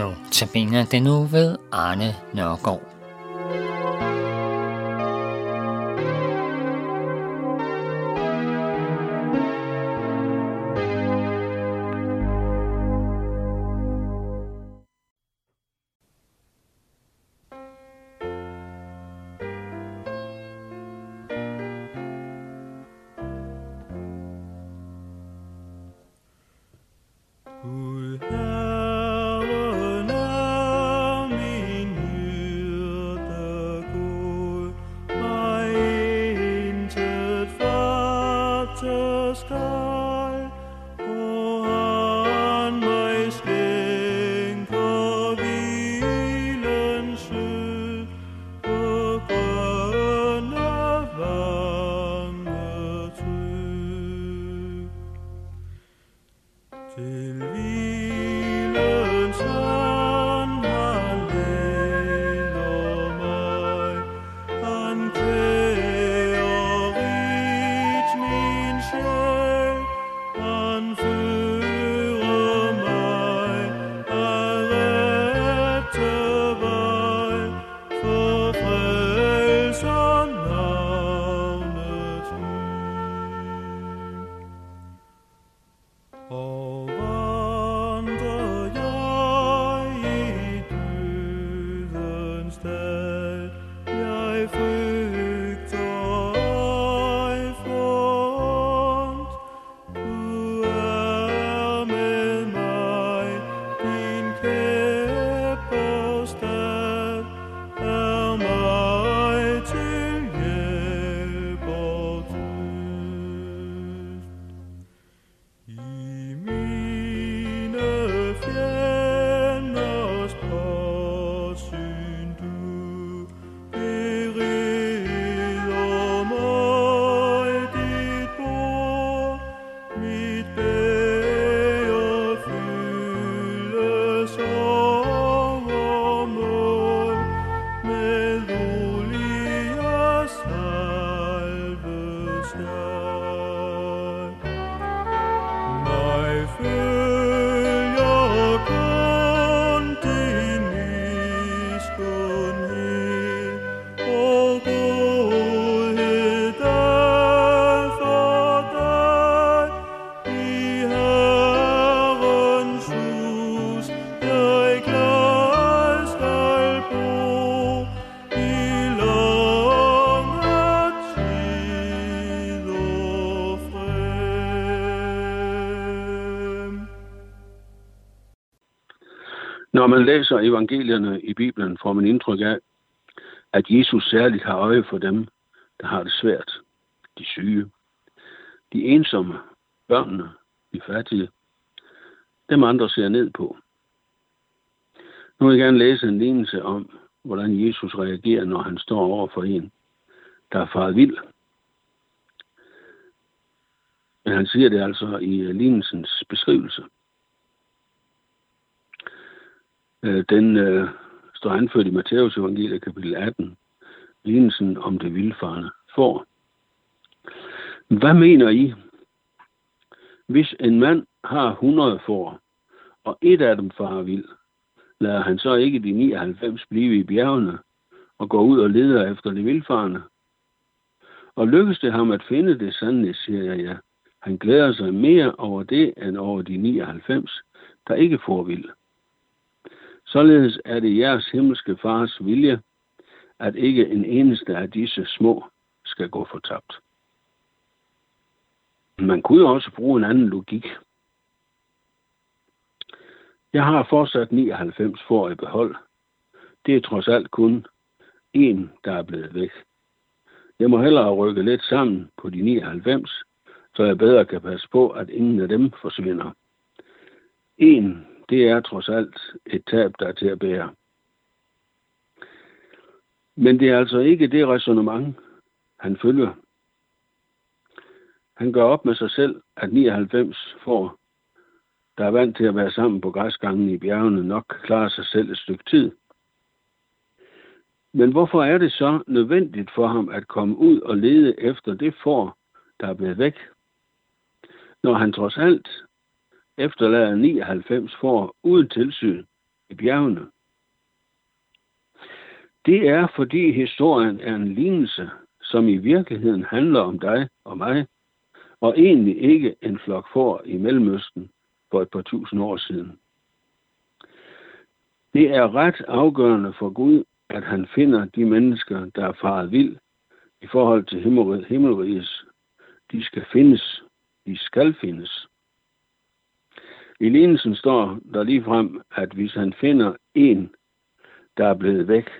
Nu tabiner det nu ved Arne Nørgaard. Når man læser evangelierne i Bibelen, får man indtryk af, at Jesus særligt har øje for dem, der har det svært. De syge, de ensomme, børnene, de fattige. Dem andre ser ned på. Nu vil jeg gerne læse en lignelse om, hvordan Jesus reagerer, når han står over for en, der er faret vild. Men han siger det altså i lignelsens beskrivelse. Øh, Den øh, står anført i Matteus evangeliet kapitel 18, lignelsen om det vildfarne får. Hvad mener I? Hvis en mand har 100 får, og et af dem farer vild, lader han så ikke de 99 blive i bjergene og går ud og leder efter det vildfarne? Og lykkes det ham at finde det sandelig, siger jeg ja. Han glæder sig mere over det, end over de 99, der ikke får vild. Således er det jeres himmelske fars vilje, at ikke en eneste af disse små skal gå fortabt. Man kunne jo også bruge en anden logik. Jeg har fortsat 99 for i behold. Det er trods alt kun en, der er blevet væk. Jeg må hellere rykke lidt sammen på de 99, så jeg bedre kan passe på, at ingen af dem forsvinder. En, det er trods alt et tab, der er til at bære. Men det er altså ikke det resonemang, han følger. Han gør op med sig selv, at 99 får, der er vant til at være sammen på græsgangen i bjergene, nok klarer sig selv et stykke tid. Men hvorfor er det så nødvendigt for ham at komme ud og lede efter det får, der er blevet væk? Når han trods alt efterlader 99 får uden tilsyn i bjergene. Det er, fordi historien er en lignelse, som i virkeligheden handler om dig og mig, og egentlig ikke en flok får i Mellemøsten for et par tusind år siden. Det er ret afgørende for Gud, at han finder de mennesker, der er faret vild i forhold til himmelrigets. De skal findes. De skal findes. I lignelsen står der lige frem, at hvis han finder en, der er blevet væk,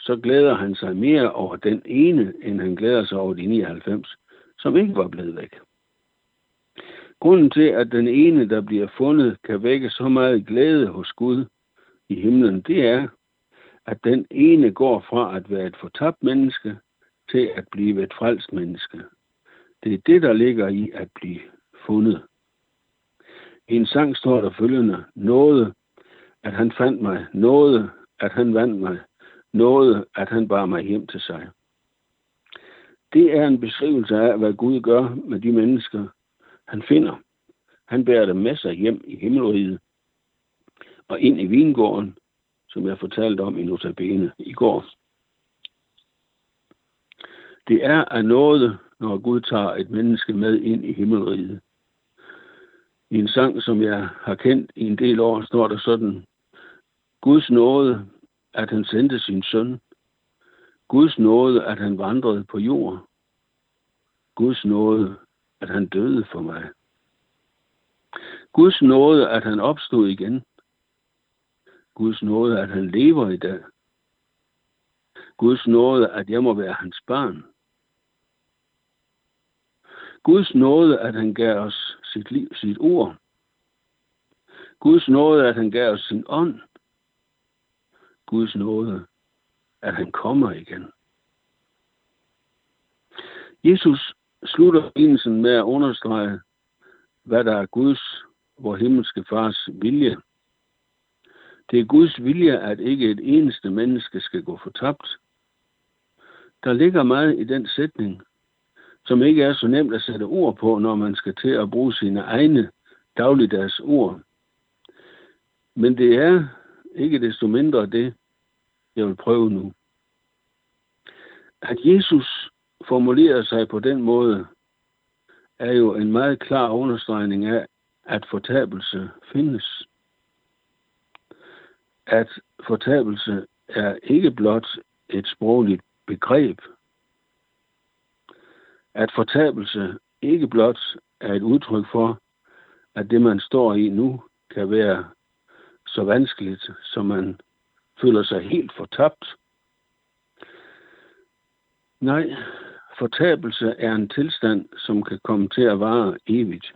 så glæder han sig mere over den ene, end han glæder sig over de 99, som ikke var blevet væk. Grunden til, at den ene, der bliver fundet, kan vække så meget glæde hos Gud i himlen, det er, at den ene går fra at være et fortabt menneske til at blive et frelst menneske. Det er det, der ligger i at blive fundet. I en sang står der følgende, noget, at han fandt mig, noget, at han vandt mig, noget, at han bar mig hjem til sig. Det er en beskrivelse af, hvad Gud gør med de mennesker, han finder. Han bærer dem med sig hjem i himmelriget og ind i vingården, som jeg fortalte om i Notabene i går. Det er af noget, når Gud tager et menneske med ind i himmelriget. I en sang, som jeg har kendt i en del år, står der sådan, Guds nåde, at han sendte sin søn. Guds nåde, at han vandrede på jord. Guds nåde, at han døde for mig. Guds nåde, at han opstod igen. Guds nåde, at han lever i dag. Guds nåde, at jeg må være hans barn. Guds nåde, at han gav os sit liv, sit ord. Guds nåde, at han gav os sin ånd. Guds nåde, at han kommer igen. Jesus slutter lignelsen med at understrege, hvad der er Guds, vor himmelske fars vilje. Det er Guds vilje, at ikke et eneste menneske skal gå fortabt. Der ligger meget i den sætning, som ikke er så nemt at sætte ord på, når man skal til at bruge sine egne dagligdags ord. Men det er ikke desto mindre det, jeg vil prøve nu. At Jesus formulerer sig på den måde, er jo en meget klar understregning af, at fortabelse findes. At fortabelse er ikke blot et sprogligt begreb. At fortabelse ikke blot er et udtryk for, at det, man står i nu, kan være så vanskeligt, som man føler sig helt fortabt. Nej, fortabelse er en tilstand, som kan komme til at vare evigt.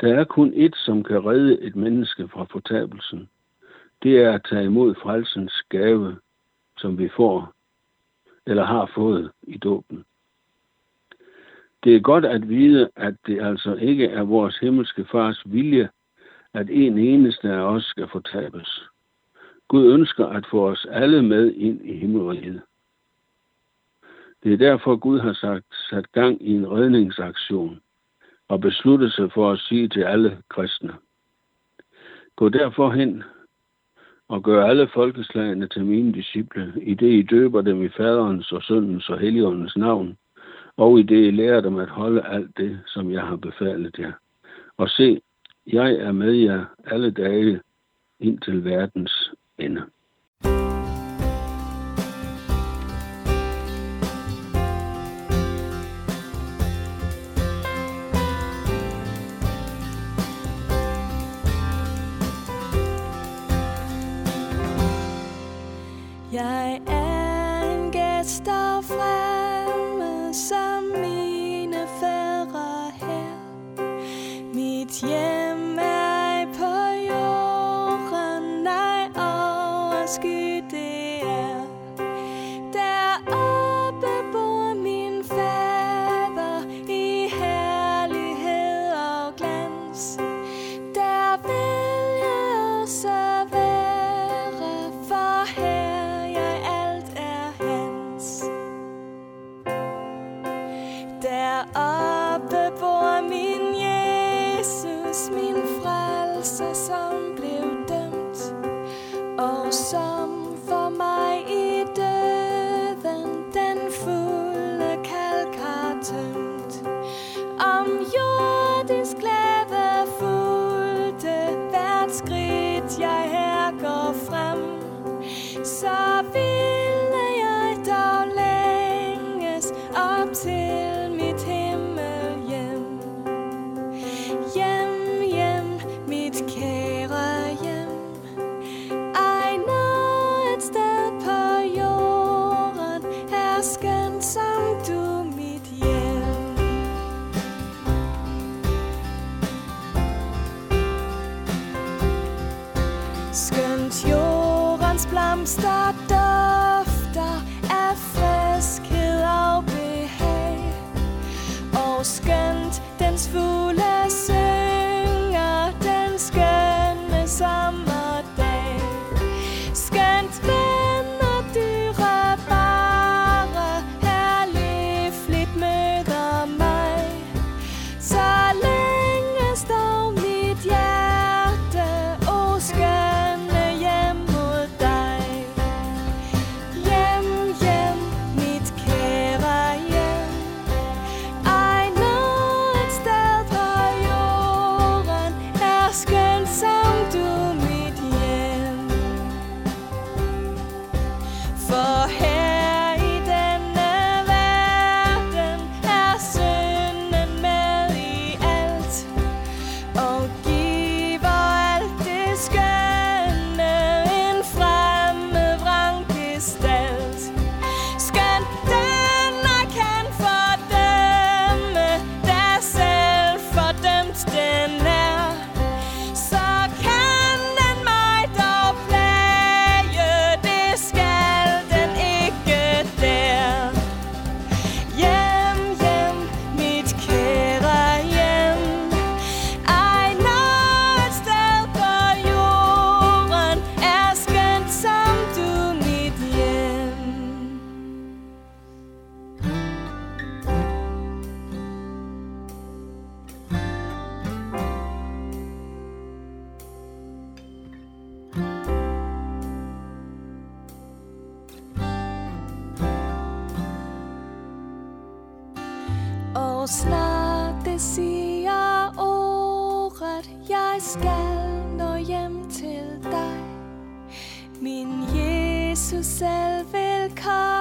Der er kun ét, som kan redde et menneske fra fortabelsen. Det er at tage imod frelsens gave, som vi får eller har fået i dåben. Det er godt at vide, at det altså ikke er vores himmelske fars vilje, at en eneste af os skal fortabes. Gud ønsker at få os alle med ind i himmelriget. Det er derfor, Gud har sagt, sat gang i en redningsaktion og besluttet sig for at sige til alle kristne. Gå derfor hen og gør alle folkeslagene til mine disciple, i det I døber dem i faderens og søndens og heligåndens navn, og i det I lærer dem at holde alt det, som jeg har befalet jer. Og se, jeg er med jer alle dage indtil verdens ende. Jeg er en gæst der fra sky. snart det siger ordet, jeg skal nå hjem til dig. Min Jesus selv velkommen.